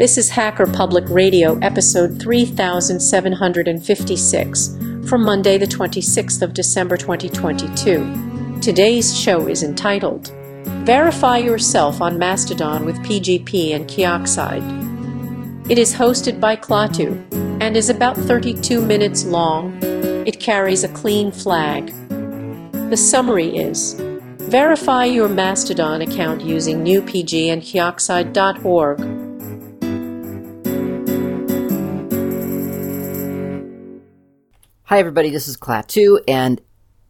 This is Hacker Public Radio, episode 3756, from Monday, the 26th of December 2022. Today's show is entitled Verify Yourself on Mastodon with PGP and Keyoxide. It is hosted by Klaatu and is about 32 minutes long. It carries a clean flag. The summary is Verify your Mastodon account using GnuPG and keyoxide.org. Hi, everybody, this is Klaatu, and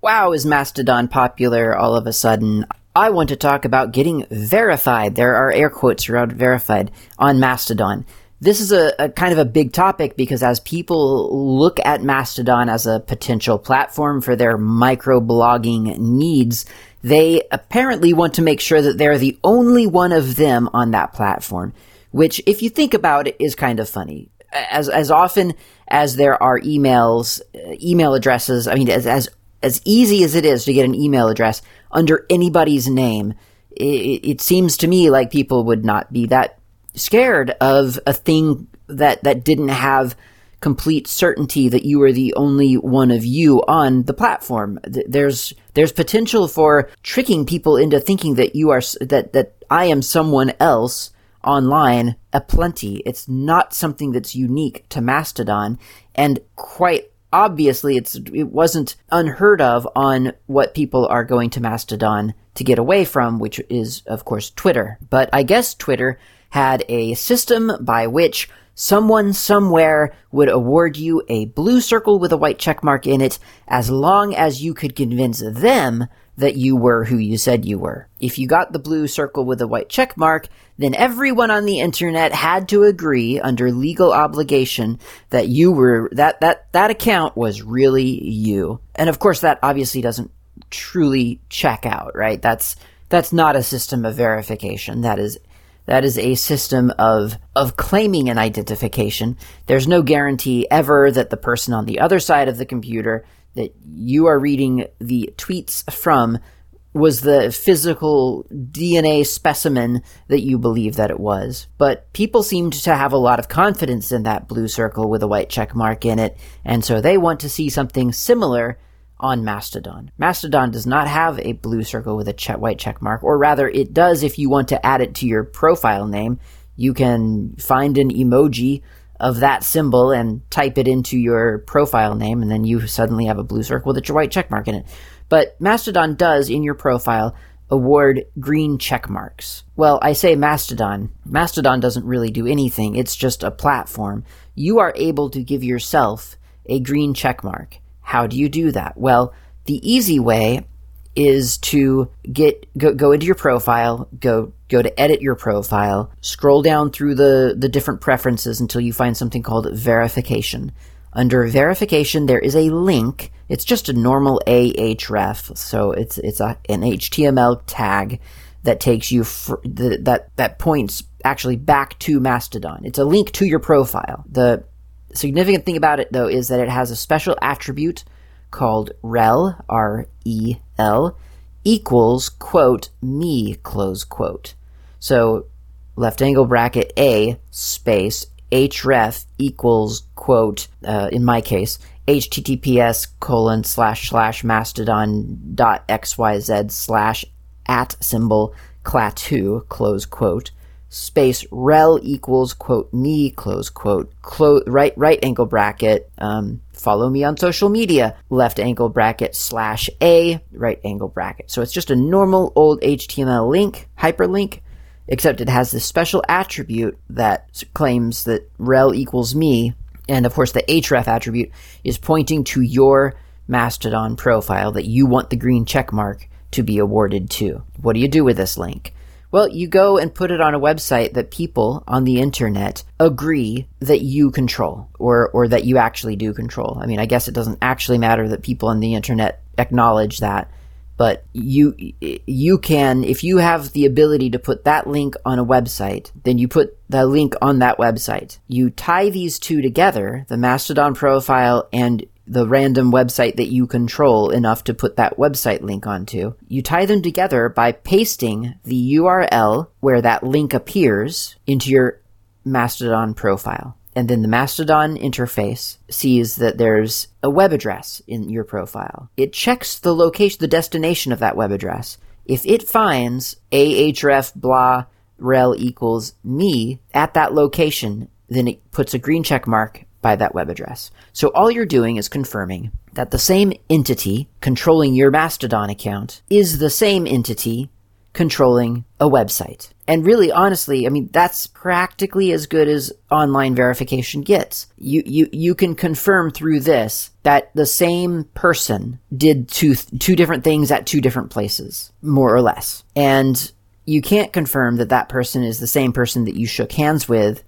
wow, is Mastodon popular all of a sudden? I want to talk about getting verified. There are air quotes around verified on Mastodon. This is a, a, kind of a big topic because as people look at Mastodon as a potential platform for their microblogging needs, they apparently want to make sure that they're the only one of them on that platform, which, if you think about it, is kind of funny. As as often as there are emails, uh, email addresses, I mean, as as as easy as it is to get an email address under anybody's name, it, it seems to me like people would not be that scared of a thing that that didn't have complete certainty that you are the only one of you on the platform. There's there's potential for tricking people into thinking that you are that that I am someone else online aplenty. It's not something that's unique to Mastodon, and quite obviously it's it wasn't unheard of on what people are going to Mastodon to get away from, which is of course Twitter. But I guess Twitter had a system by which someone somewhere would award you a blue circle with a white check mark in it as long as you could convince them that you were who you said you were. If you got the blue circle with a white check mark, then everyone on the internet had to agree under legal obligation that you were that that that account was really you. And of course that obviously doesn't truly check out, right? That's that's not a system of verification. That is that is a system of, of claiming an identification. There's no guarantee ever that the person on the other side of the computer that you are reading the tweets from was the physical DNA specimen that you believe that it was. But people seemed to have a lot of confidence in that blue circle with a white check mark in it, and so they want to see something similar on Mastodon. Mastodon does not have a blue circle with a white check mark, or rather, it does if you want to add it to your profile name. You can find an emoji of that symbol and type it into your profile name, and then you suddenly have a blue circle with a white check mark in it. But Mastodon does, in your profile, award green check marks. Well, I say Mastodon. Mastodon doesn't really do anything, it's just a platform. You are able to give yourself a green check mark. How do you do that? Well, the easy way is to get go, go into your profile, go go to edit your profile, scroll down through the the different preferences until you find something called verification. Under verification, there is a link. It's just a normal ahref, so it's it's a, an HTML tag that takes you fr- the, that that points actually back to Mastodon. It's a link to your profile. The significant thing about it, though, is that it has a special attribute called rel, R E L, equals, quote, me, close quote. So left angle bracket A space href equals, quote, uh, in my case, https colon slash slash mastodon dot xyz slash at symbol klaatu, close quote space rel equals quote me close quote close right right angle bracket um, follow me on social media left angle bracket slash a right angle bracket. So it's just a normal old html link hyperlink except it has this special attribute that claims that rel equals me and of course the href attribute is pointing to your mastodon profile that you want the green check mark to be awarded to what do you do with this link well, you go and put it on a website that people on the internet agree that you control or, or that you actually do control. I mean, I guess it doesn't actually matter that people on the internet acknowledge that, but you, you can, if you have the ability to put that link on a website, then you put the link on that website. You tie these two together, the Mastodon profile and the random website that you control enough to put that website link onto. You tie them together by pasting the URL where that link appears into your Mastodon profile. And then the Mastodon interface sees that there's a web address in your profile. It checks the location, the destination of that web address. If it finds ahref blah rel equals me at that location, then it puts a green check mark by that web address. So all you're doing is confirming that the same entity controlling your Mastodon account is the same entity controlling a website. And really, honestly, I mean, that's practically as good as online verification gets. You, you, you can confirm through this that the same person did two, two different things at two different places, more or less. And you can't confirm that that person is the same person that you shook hands with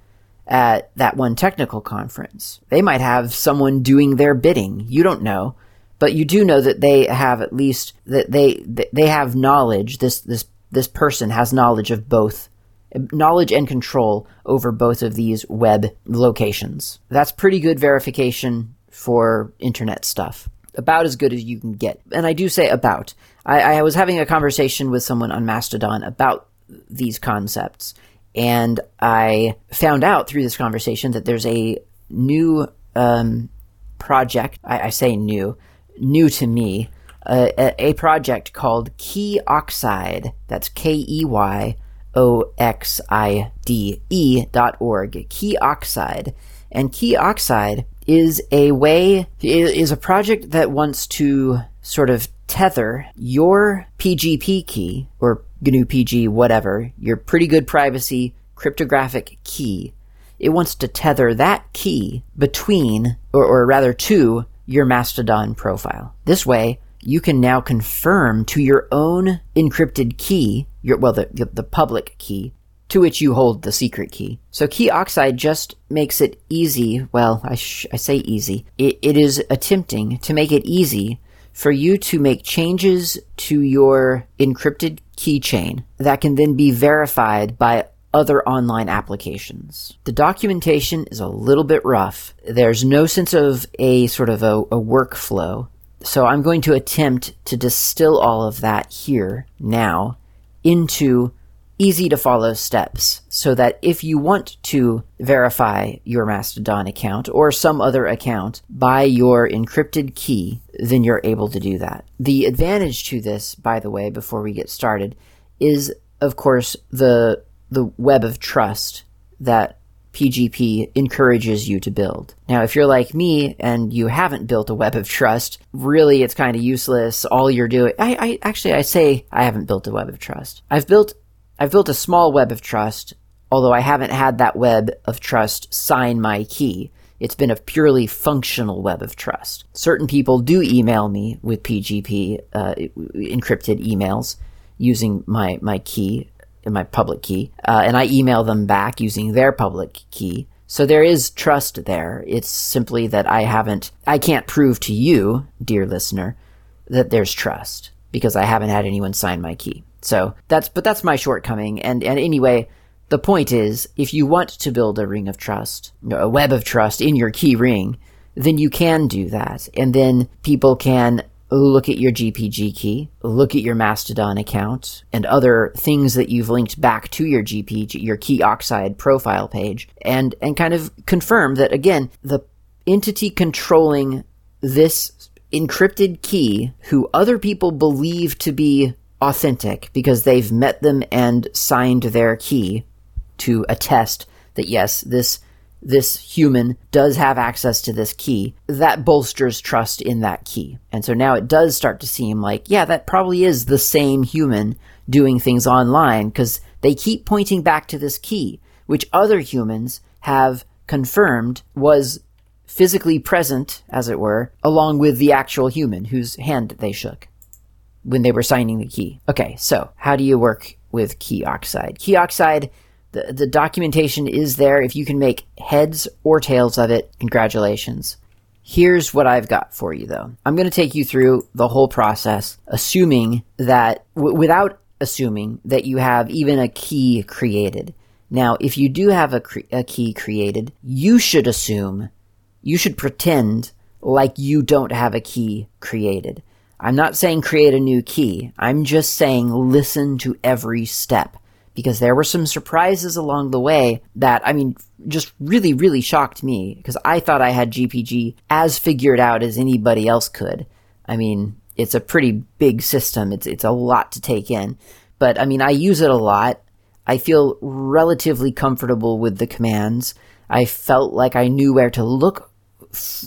at that one technical conference. They might have someone doing their bidding. You don't know but you do know that they have at least that they they have knowledge this this this person has knowledge of both knowledge and control over both of these web locations. That's pretty good verification for internet stuff. About as good as you can get. And I do say about. I, I was having a conversation with someone on Mastodon about these concepts, and I found out through this conversation that there's a new um, project. I, I say new, new to me, a, a project called Keyoxide. That's K E Y O X I D E dot org. Keyoxide. And Keyoxide is a way, is a project that wants to sort of tether your PGP key, or GNU PG, whatever, your pretty good privacy cryptographic key. It wants to tether that key between, or, or rather to, your Mastodon profile. This way, you can now confirm to your own encrypted key, your, well, the, the public key, to which you hold the secret key. So Keyoxide just makes it easy, well, I, sh- I say easy, it, it is attempting to make it easy for you to make changes to your encrypted keychain that can then be verified by other online applications. The documentation is a little bit rough. There's no sense of a sort of a, a workflow. So I'm going to attempt to distill all of that here now into easy to follow steps so that if you want to verify your Mastodon account or some other account by your encrypted key, then you're able to do that. The advantage to this, by the way, before we get started, is of course the the web of trust that PGP encourages you to build. Now, if you're like me and you haven't built a web of trust, really it's kind of useless. All you're doing, I, I actually, I say I haven't built a web of trust. I've built, I've built a small web of trust, although I haven't had that web of trust sign my key. It's been a purely functional web of trust. Certain people do email me with PGP uh, encrypted emails using my my key my public key, uh, and I email them back using their public key. So there is trust there. It's simply that I haven't, I can't prove to you, dear listener, that there's trust because I haven't had anyone sign my key. So that's, but that's my shortcoming. And, and anyway, the point is, if you want to build a ring of trust, a web of trust in your key ring, then you can do that. And then people can look at your GPG key, look at your Mastodon account, and other things that you've linked back to your GPG, your Keyoxide profile page, and, and kind of confirm that, again, the entity controlling this encrypted key, who other people believe to be authentic because they've met them and signed their key to attest that yes, this this human does have access to this key, that bolsters trust in that key. And so now it does start to seem like, yeah, that probably is the same human doing things online because they keep pointing back to this key, which other humans have confirmed was physically present, as it were, along with the actual human whose hand they shook when they were signing the key. Okay, so how do you work with Keyoxide? Key oxide the, the documentation is there. If you can make heads or tails of it, congratulations. Here's what I've got for you, though. I'm going to take you through the whole process, assuming that, w- without assuming that you have even a key created. Now, if you do have a, cre- a key created, you should assume, you should pretend like you don't have a key created. I'm not saying create a new key. I'm just saying listen to every step because there were some surprises along the way that, I mean, just really, really shocked me because I thought I had GPG as figured out as anybody else could. I mean, it's a pretty big system. It's, it's a lot to take in, but I mean, I use it a lot. I feel relatively comfortable with the commands. I felt like I knew where to look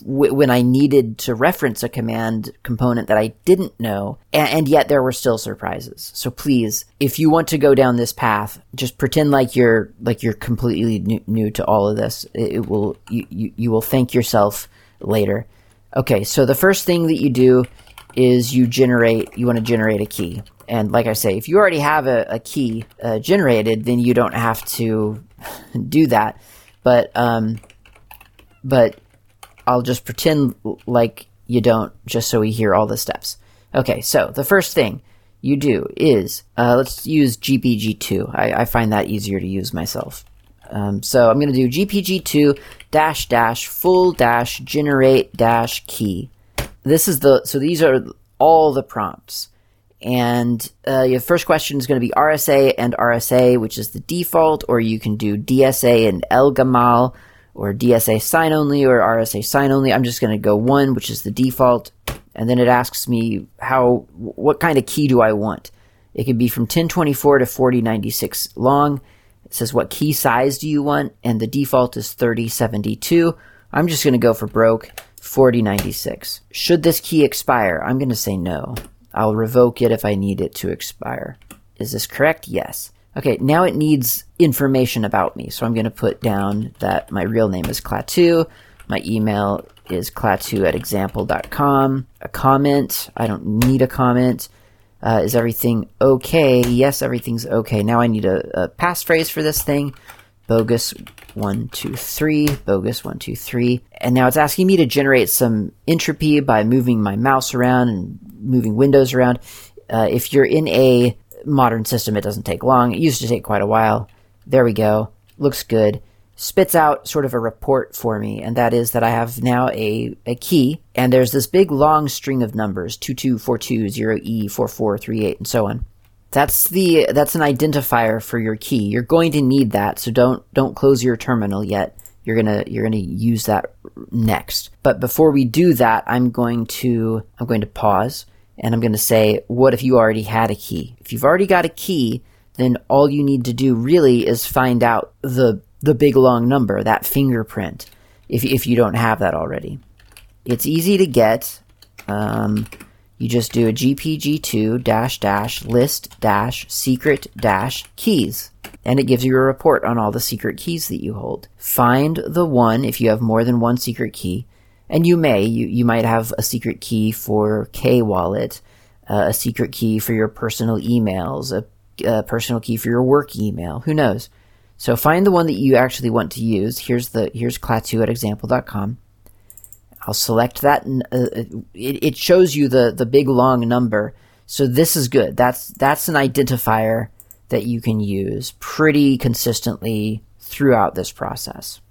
when I needed to reference a command component that I didn't know, and, and, yet there were still surprises. So please, if you want to go down this path, just pretend like you're like you're completely new, new to all of this. It, it will you, you you will thank yourself later. Okay, so the first thing that you do is you generate you want to generate a key. And like I say, if you already have a, a key uh, generated, then you don't have to do that. But um, but I'll just pretend like you don't, just so we hear all the steps. Okay, so the first thing you do is uh, let's use GPG2. I, I, find that easier to use myself. Um, so I'm going to do GPG2 dash dash full dash generate dash key. This is the so these are all the prompts. And uh, your first question is going to be RSA and RSA, which is the default, or you can do DSA and ElGamal, or DSA sign only or RSA sign only. I'm just going to go one, which is the default, and then it asks me how what kind of key do I want. It could be from 1024 to 4096 long. It says what key size do you want, and the default is 3072. I'm just going to go for broke 4096. Should this key expire? I'm going to say no. I'll revoke it if I need it to expire. Is this correct? Yes. Okay, now it needs information about me. So I'm going to put down that my real name is Klaatu. My email is klaatu at example.com. A comment. I don't need a comment. Uh, is everything okay? Yes, everything's okay. Now I need a, a passphrase for this thing. Bogus one two three. Bogus one two three. And now it's asking me to generate some entropy by moving my mouse around and moving windows around. Uh, if you're in a modern system, it doesn't take long. It used to take quite a while. There we go. Looks good. Spits out sort of a report for me, and that is that I have now a, a key, and there's this big long string of numbers 22420E4438, and so on. That's the that's an identifier for your key. You're going to need that, so don't don't close your terminal yet. You're gonna you're gonna use that next. But before we do that, I'm going to I'm going to pause and I'm going to say, what if you already had a key? If you've already got a key, then all you need to do really is find out the the big long number, that fingerprint, if if you don't have that already. It's easy to get. Um, you just do a gpg2 dash dash list dash secret dash keys and it gives you a report on all the secret keys that you hold. Find the one if you have more than one secret key and you may you, you might have a secret key for KWallet, uh, a secret key for your personal emails, a, a, personal key for your work email. Who knows? So find the one that you actually want to use. Here's the here's klaatu at example.com. I'll select that. Uh, it, it shows you the the big long number. So this is good. That's that's an identifier that you can use pretty consistently throughout this process.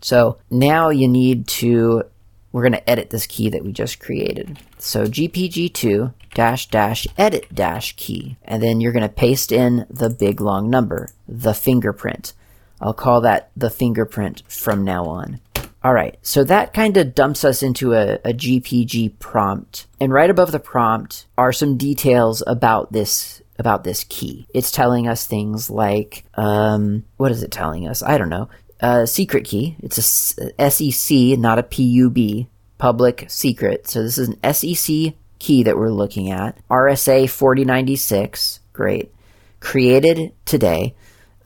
So now you need to we're going to edit this key that we just created. So gpg2 dash dash edit dash key, and then you're going to paste in the big long number, the fingerprint. I'll call that the fingerprint from now on. All right, so that kind of dumps us into a, a, GPG prompt, and right above the prompt are some details about this about this key. It's telling us things like, um, what is it telling us? I don't know uh, secret key. It's a SEC, not a PUB, public secret. So this is an SEC key that we're looking at. RSA 4096, great. Created today,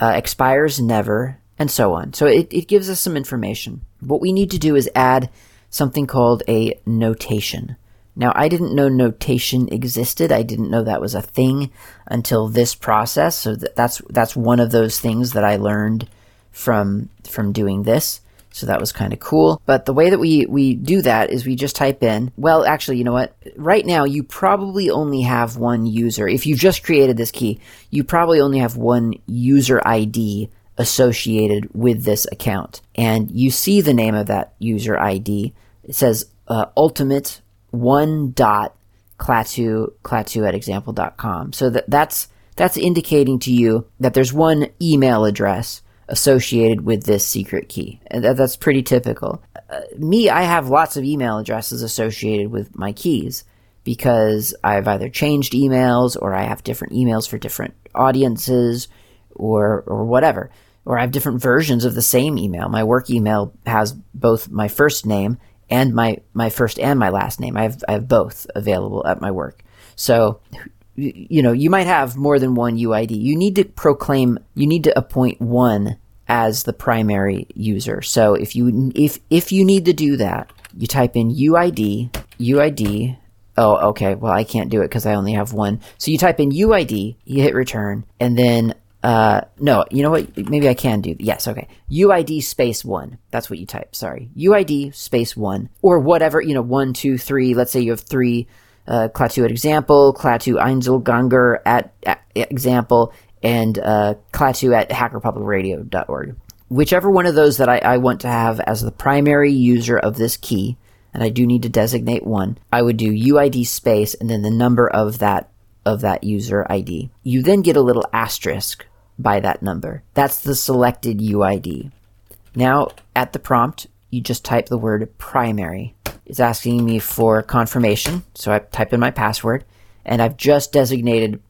uh, expires never, and so on. So it, it gives us some information. What we need to do is add something called a notation. Now, I didn't know notation existed. I didn't know that was a thing until this process. So that's that's one of those things that I learned from from doing this. So that was kind of cool. But the way that we, we do that is we just type in, well, actually, you know what? Right now, you probably only have one user. If you just created this key, you probably only have one user ID associated with this account. And you see the name of that user ID. It says uh, ultimate one dot klaatu, klaatu at example.com. So that, that's that's indicating to you that there's one email address associated with this secret key. And that, that's pretty typical. Uh, me, I have lots of email addresses associated with my keys because I've either changed emails or I have different emails for different audiences or or whatever. Or I have different versions of the same email. My work email has both my first name and my, my first and my last name. I have I have both available at my work. So you know, you might have more than one UID. You need to proclaim, you need to appoint one as the primary user. So if you if if you need to do that, you type in UID, UID. Oh, okay. Well, I can't do it because I only have one. So you type in UID, you hit return, and then uh, no, you know what? Maybe I can do. Yes, okay. UID space one. That's what you type. Sorry. UID space one or whatever. You know, one, two, three. Let's say you have three uh, Klaatu at example, Klaatu Einzelganger at, at example, and uh, Klaatu at hackerpublicradio.org. Whichever one of those that I, I want to have as the primary user of this key, and I do need to designate one, I would do UID space and then the number of that of that user ID. You then get a little asterisk by that number. That's the selected UID. Now, at the prompt, you just type the word primary it's asking me for confirmation. So I type in my password and I've just designated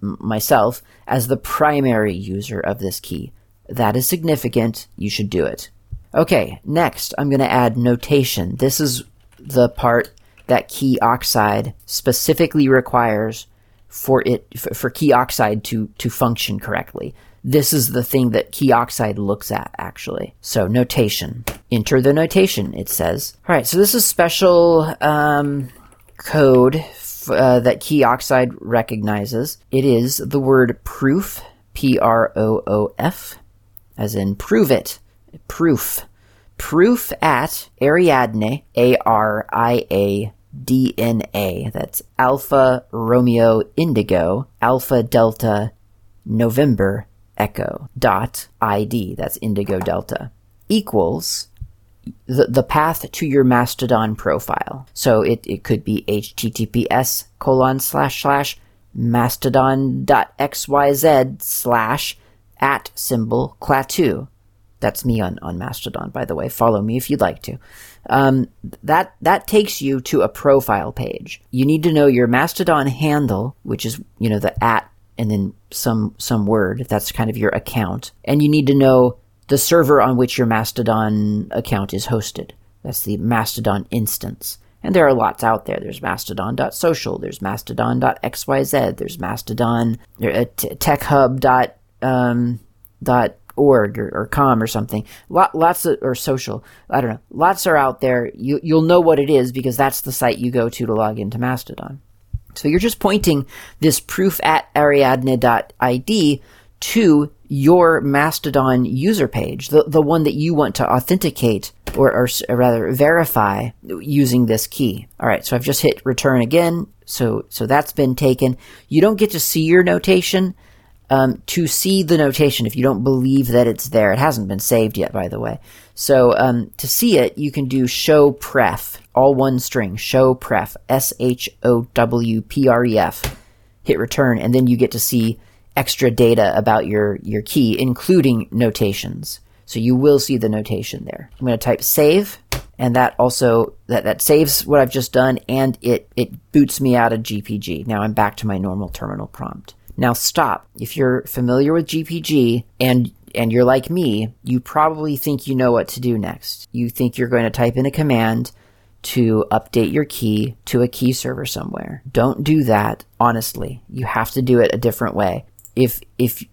myself as the primary user of this key. That is significant. You should do it. Okay, next I'm going to add notation. This is the part that Keyoxide specifically requires for it for Keyoxide to to function correctly this is the thing that Keyoxide looks at, actually. So, notation. Enter the notation, it says. All right, so this is special um, code f- uh, that Keyoxide recognizes. It is the word proof, P R O O F, as in prove it, proof. Proof at Ariadne, A R I A D N A. That's Alpha Romeo Indigo, Alpha Delta November echo dot id that's indigo delta equals the, the path to your mastodon profile. So it, it could be https colon slash slash mastodon dot xyz slash at symbol klaatu that's me on, on mastodon by the way. Follow me if you'd like to. Um, that that takes you to a profile page. You need to know your mastodon handle which is you know the at and then some some word. That's kind of your account, and you need to know the server on which your Mastodon account is hosted. That's the Mastodon instance. And there are lots out there. There's mastodon.social, there's mastodon.xyz, there's mastodon, uh, techhub dot, um, or, or com or something. Lot, lots of, or social. I don't know. Lots are out there. You, you'll know what it is because that's the site you go to to log into Mastodon. So you're just pointing this proof at ariadne.id to your Mastodon user page, the, the one that you want to authenticate or, or, rather verify using this key. All right, so I've just hit return again. So, so that's been taken. You don't get to see your notation. Um, to see the notation, if you don't believe that it's there, it hasn't been saved yet, by the way. So um, to see it, you can do show pref all one string, show pref, S H O W P R E F, hit return, and then you get to see extra data about your, your key, including notations. So you will see the notation there. I'm going to type save, and that also that, that saves what I've just done, and it, it boots me out of GPG. Now I'm back to my normal terminal prompt. Now stop. If you're familiar with GPG and and you're like me, you probably think you know what to do next. You think you're going to type in a command to update your key to a key server somewhere. Don't do that, honestly. You have to do it a different way. If if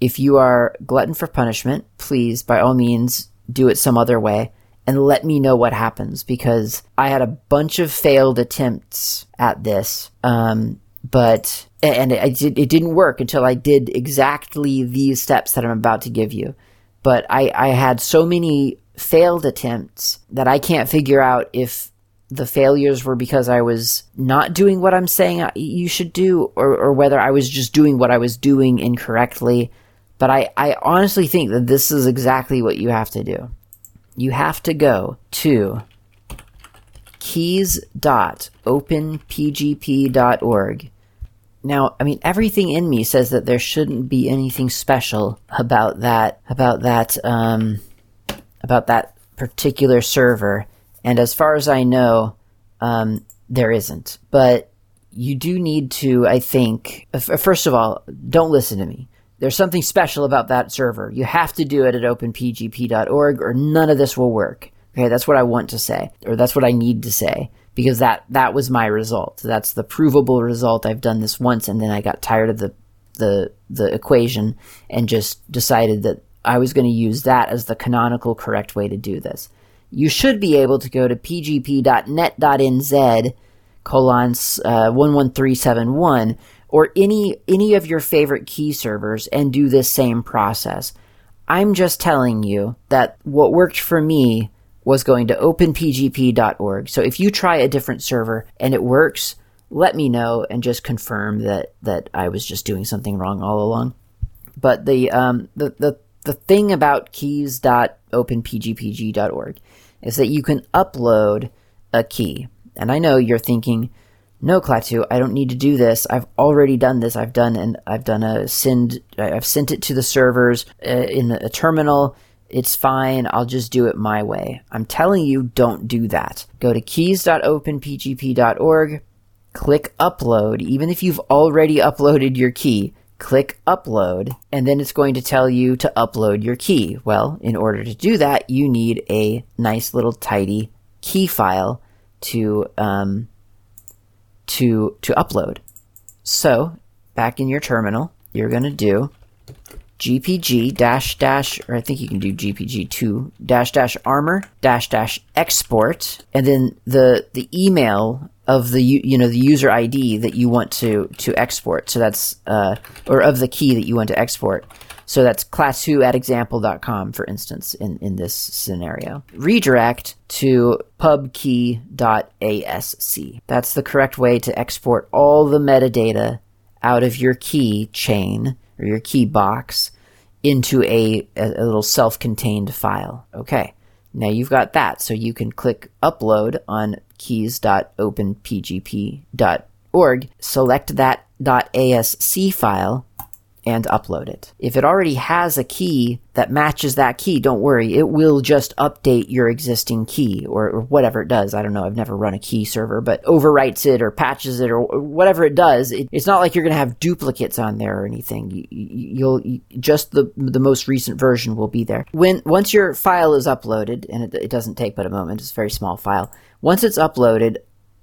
if you are glutton for punishment, please by all means do it some other way and let me know what happens because I had a bunch of failed attempts at this. Um, but and it, it, it didn't work until I did exactly these steps that I'm about to give you. But I, I had so many failed attempts that I can't figure out if the failures were because I was not doing what I'm saying you should do, or, or whether I was just doing what I was doing incorrectly. But I, I honestly think that this is exactly what you have to do. You have to go to keys.openpgp.org Now, I mean, everything in me says that there shouldn't be anything special about that, about that, um, about that particular server. And as far as I know, um, there isn't. But you do need to, I think, first of all, don't listen to me. There's something special about that server. You have to do it at openpgp.org or none of this will work. Okay, that's what I want to say, or that's what I need to say, because that, that was my result. That's the provable result. I've done this once and then I got tired of the, the, the equation and just decided that I was going to use that as the canonical correct way to do this. You should be able to go to pgp.net.nz colon uh, 11371 or any any of your favorite key servers and do this same process. I'm just telling you that what worked for me was going to openpgp.org. So if you try a different server and it works, let me know and just confirm that that I was just doing something wrong all along. But the um, the the the thing about keys.openpgpg.org is that you can upload a key. And I know you're thinking, no, Klaatu, I don't need to do this. I've already done this. I've done and I've done a send. I've sent it to the servers uh, in a terminal. It's fine. I'll just do it my way. I'm telling you, don't do that. Go to keys.openpgp.org, click upload, even if you've already uploaded your key. Click upload, and then it's going to tell you to upload your key. Well, in order to do that, you need a nice little tidy key file to um, to to upload. So back in your terminal, you're going to do gpg dash dash, or I think you can do gpg two dash dash armor dash dash export, and then the the email of the you know the user ID that you want to to export. So that's uh, or of the key that you want to export. So that's klaatu at example.com, for instance, in, in this scenario. Redirect to pubkey.asc. That's the correct way to export all the metadata out of your key chain or your key box into a, a, a little self-contained file. Okay. Now you've got that, so you can click upload on keys.openpgp.org, select that .asc file, and upload it. If it already has a key that matches that key, don't worry, it will just update your existing key or, or, whatever it does. I don't know, I've never run a key server, but overwrites it or patches it or, or whatever it does. It, it's not like you're going to have duplicates on there or anything. You, will you, just the the most recent version will be there. When once your file is uploaded, and it, it doesn't take but a moment, it's a very small file. Once it's uploaded,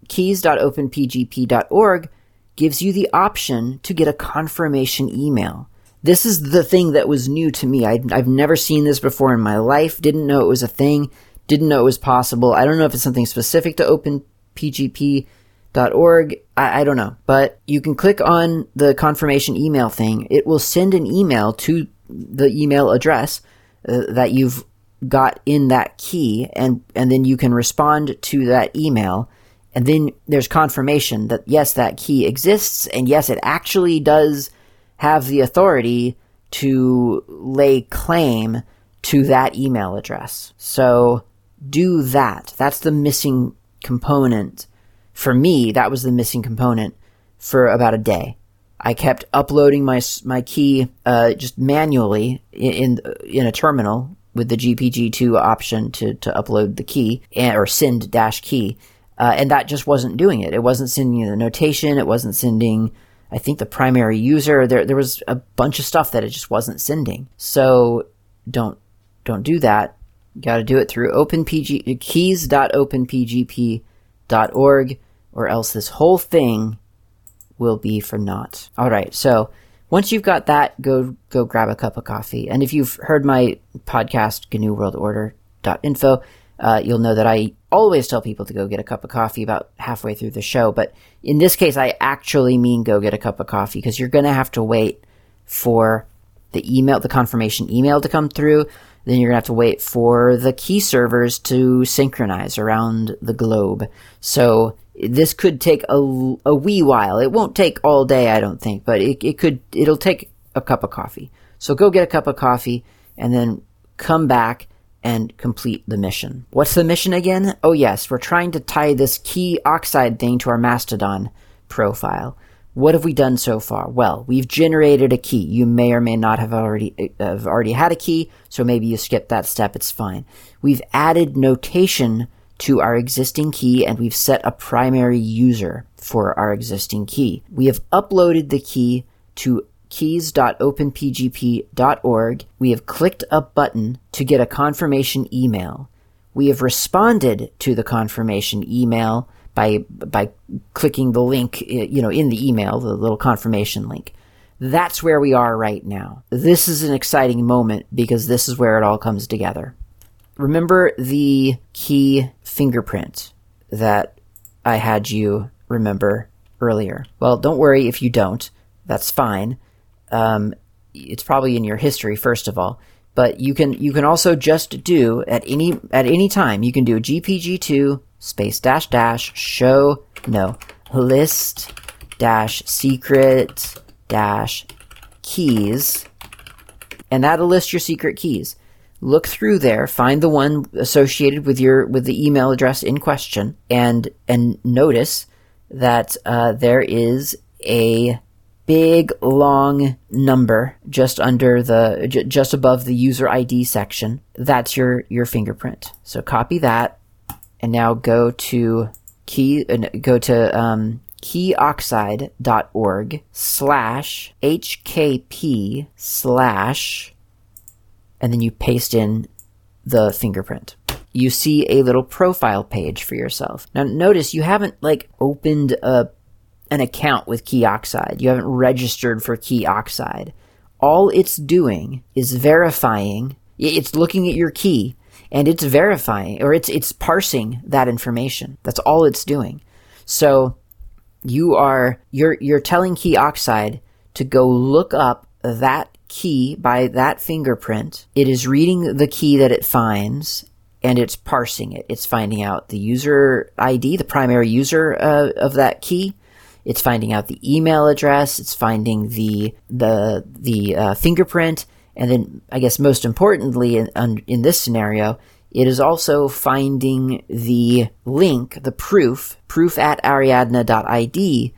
keys.openpgp.org gives you the option to get a confirmation email. This is the thing that was new to me. i have never seen this before in my life, didn't know it was a thing, didn't know it was possible. I don't know if it's something specific to openpgp.org. I, I don't know. But you can click on the confirmation email thing. It will send an email to the email address uh, that you've got in that key, and, and then you can respond to that email and then there's confirmation that yes, that key exists, and yes, it actually does have the authority to lay claim to that email address. So do that. That's the missing component. For me, that was the missing component for about a day. I kept uploading my my key uh, just manually in, in in a terminal with the GPG2 option to to upload the key and, or send dash key uh, and that just wasn't doing it. It wasn't sending the notation. It wasn't sending, I think, the primary user. There, there was a bunch of stuff that it just wasn't sending. So don't, don't do that. You got to do it through openpg keys.openpgp.org, or else this whole thing will be for naught. All right. So once you've got that, go go grab a cup of coffee. And if you've heard my podcast, GNU World Order.info, uh, you'll know that I always tell people to go get a cup of coffee about halfway through the show. But in this case, I actually mean go get a cup of coffee because you're going to have to wait for the email, the confirmation email to come through. Then you're going to have to wait for the key servers to synchronize around the globe. So this could take a, a wee while. It won't take all day, I don't think, but it, it could, it'll take a cup of coffee. So go get a cup of coffee and then come back and complete the mission. What's the mission again? Oh yes, we're trying to tie this Keyoxide thing to our Mastodon profile. What have we done so far? Well, we've generated a key. You may or may not have already have already had a key, so maybe you skip that step. It's fine. We've added notation to our existing key and we've set a primary user for our existing key. We have uploaded the key to keys.openpgp.org. We have clicked a button to get a confirmation email. We have responded to the confirmation email by by clicking the link eh, you know in the email the little confirmation link. That's where we are right now. This is an exciting moment because this is where it all comes together. Remember the key fingerprint that i had you remember earlier? Well don't worry if you don't. That's fine um, it's probably in your history first of all. But you can you can also just do at any at any time you can do gpg2 space dash dash show no list dash secret dash keys. And that'll list your secret keys. Look through there find the one associated with your with the email address in question and and notice that uh, there is a big long number just under the j- just above the user id section. That's your your fingerprint. So copy that and now go to key uh, go to um, keyoxide.org slash hkp slash and then you paste in the fingerprint. You see a little profile page for yourself. Now notice you haven't like opened a an account with keyoxide you haven't registered for keyoxide all it's doing is verifying it's looking at your key and it's verifying or it's it's parsing that information. That's all it's doing. So you are you're you're telling keyoxide to go look up that key by that fingerprint. It is reading the key that it finds and it's parsing it. It's finding out the user ID, the primary user uh, of that key. It's finding out the email address. It's finding the the the uh, fingerprint, and then, I guess most importantly, in, in this scenario, it is also finding the link, the proof, proof at ariadne.id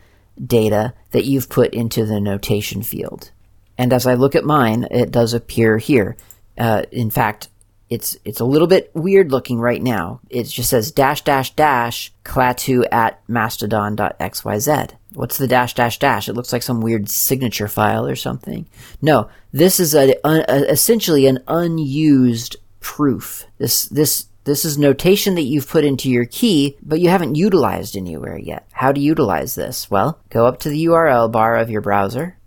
data that you've put into the notation field. And as I look at mine, it does appear here. Uh, in fact, it's it's a little bit weird looking right now. It just says dash dash dash klaatu at mastodon.xyz. What's the dash dash dash? It looks like some weird signature file or something. No, this is a, a, essentially an unused proof. This this this is notation that you've put into your key, but you haven't utilized anywhere yet. How to utilize this? Well, go up to the URL bar of your browser,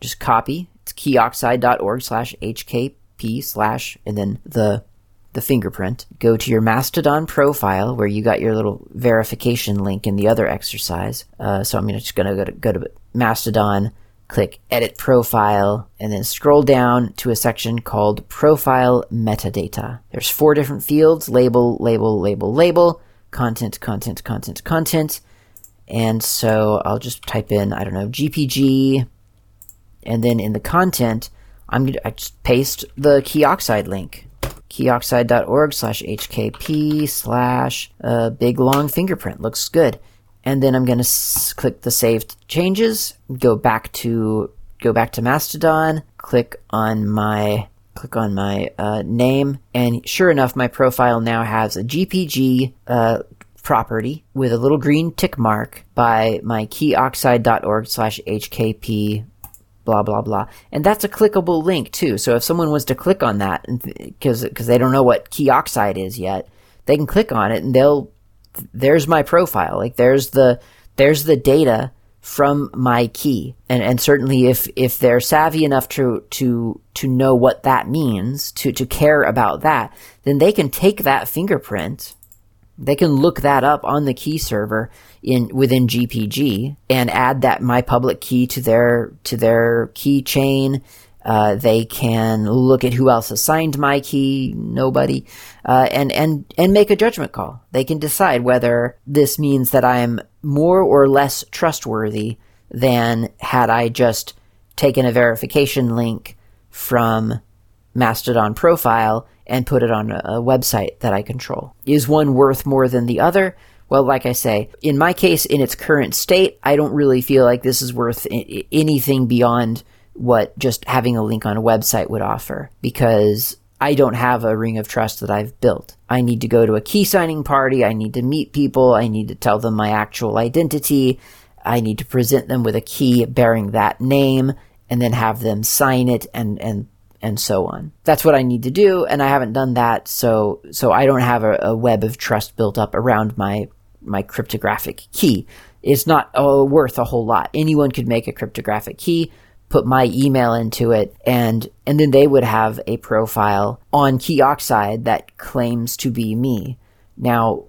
just copy. It's keyoxide.org slash hkp p slash and then the the fingerprint. Go to your Mastodon profile where you got your little verification link in the other exercise. Uh, so I'm just going to go to go to Mastodon, click Edit Profile, and then scroll down to a section called Profile Metadata. There's four different fields: label, label, label, label, content, content, content, content. And so I'll just type in I don't know GPG, and then in the content I'm to I just paste the keyoxide link. keyoxide.org slash hkp slash uh, big long fingerprint. Looks good. And then I'm going to s- click the saved changes, go back to go back to Mastodon, click on my click on my uh, name, and sure enough, my profile now has a GPG uh, property with a little green tick mark by my keyoxide.org slash hkp blah blah blah. And that's a clickable link too. So if someone was to click on that because because they don't know what Keyoxide is yet they can click on it and they'll there's my profile. Like there's the there's the data from my key. And and certainly if if they're savvy enough to to to know what that means to to care about that then they can take that fingerprint they can look that up on the key server in within GPG and add that my public key to their to their keychain. Uh, they can look at who else assigned my key, nobody, uh, and and and make a judgment call. They can decide whether this means that I am more or less trustworthy than had I just taken a verification link from Mastodon profile and put it on a, a website that I control. Is one worth more than the other? Well, like I say, in my case, in its current state, I don't really feel like this is worth I- anything beyond what just having a link on a website would offer because I don't have a ring of trust that I've built. I need to go to a key signing party. I need to meet people. I need to tell them my actual identity. I need to present them with a key bearing that name and then have them sign it and, and, and so on. That's what I need to do. And I haven't done that. So, so I don't have a, a web of trust built up around my, my cryptographic key. It's not uh, worth a whole lot. Anyone could make a cryptographic key put my email into it and and then they would have a profile on Keyoxide that claims to be me. Now,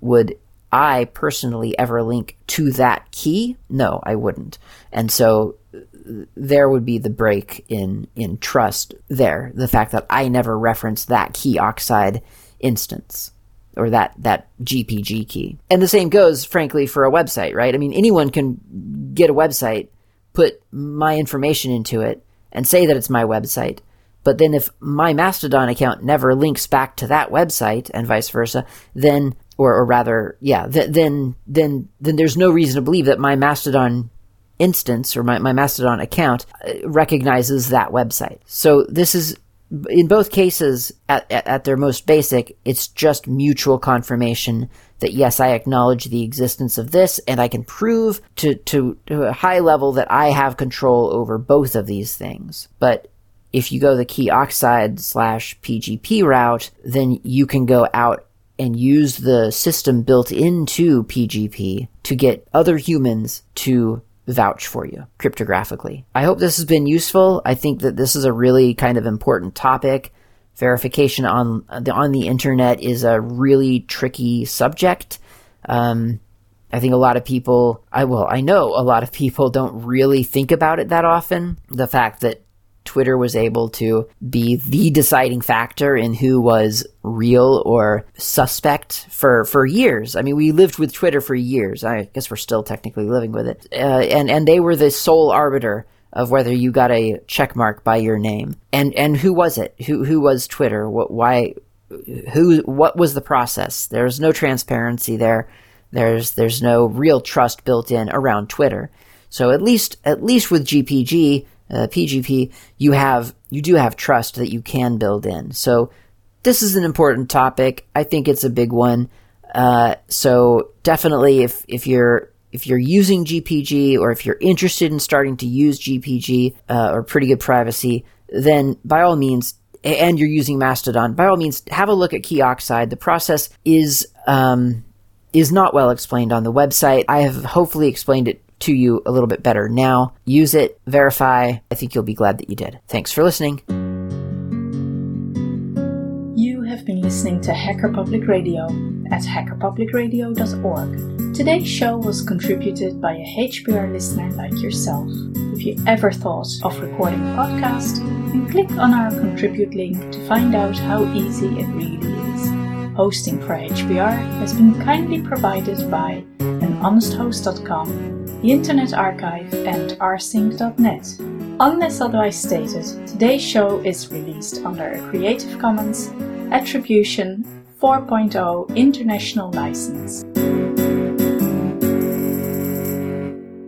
would I personally ever link to that key? No, I wouldn't. And so there would be the break in in trust there. The fact that I never referenced that Keyoxide instance or that that GPG key. And the same goes frankly for a website, right? I mean anyone can get a website put my information into it and say that it's my website. But then if my Mastodon account never links back to that website and vice versa, then or, or rather, yeah, th- then then then there's no reason to believe that my Mastodon instance or my, my Mastodon account uh, recognizes that website. So this is in both cases at, at, their most basic, it's just mutual confirmation that yes, I acknowledge the existence of this, and I can prove to, to, to a high level that I have control over both of these things. But if you go the Keyoxide slash PGP route, then you can go out and use the system built into PGP to get other humans to vouch for you cryptographically. I hope this has been useful. I think that this is a really kind of important topic verification on the on the internet is a really tricky subject. Um, I think a lot of people, I well, I know a lot of people don't really think about it that often. The fact that Twitter was able to be the deciding factor in who was real or suspect for, for years. I mean, we lived with Twitter for years. I guess we're still technically living with it. Uh, and, and they were the sole arbiter of whether you got a check mark by your name and and who was it who who was twitter what why who what was the process there's no transparency there there's there's no real trust built in around twitter so at least at least with gpg uh, pgp you have you do have trust that you can build in so this is an important topic i think it's a big one uh, so definitely if if you're if you're using GPG or if you're interested in starting to use GPG uh, or pretty good privacy, then by all means, and you're using Mastodon, by all means, have a look at Keyoxide. The process is um, is not well explained on the website. I have hopefully explained it to you a little bit better now. Use it, verify. I think you'll be glad that you did. Thanks for listening. You have been listening to Hacker Public Radio at hackerpublicradio.org. Today's show was contributed by a HPR listener like yourself. If you ever thought of recording a podcast, then click on our contribute link to find out how easy it really is. Hosting for HPR has been kindly provided by anhonesthost.com, the Internet Archive, and rsync.net. Unless otherwise stated, today's show is released under a Creative Commons Attribution 4.0 International License.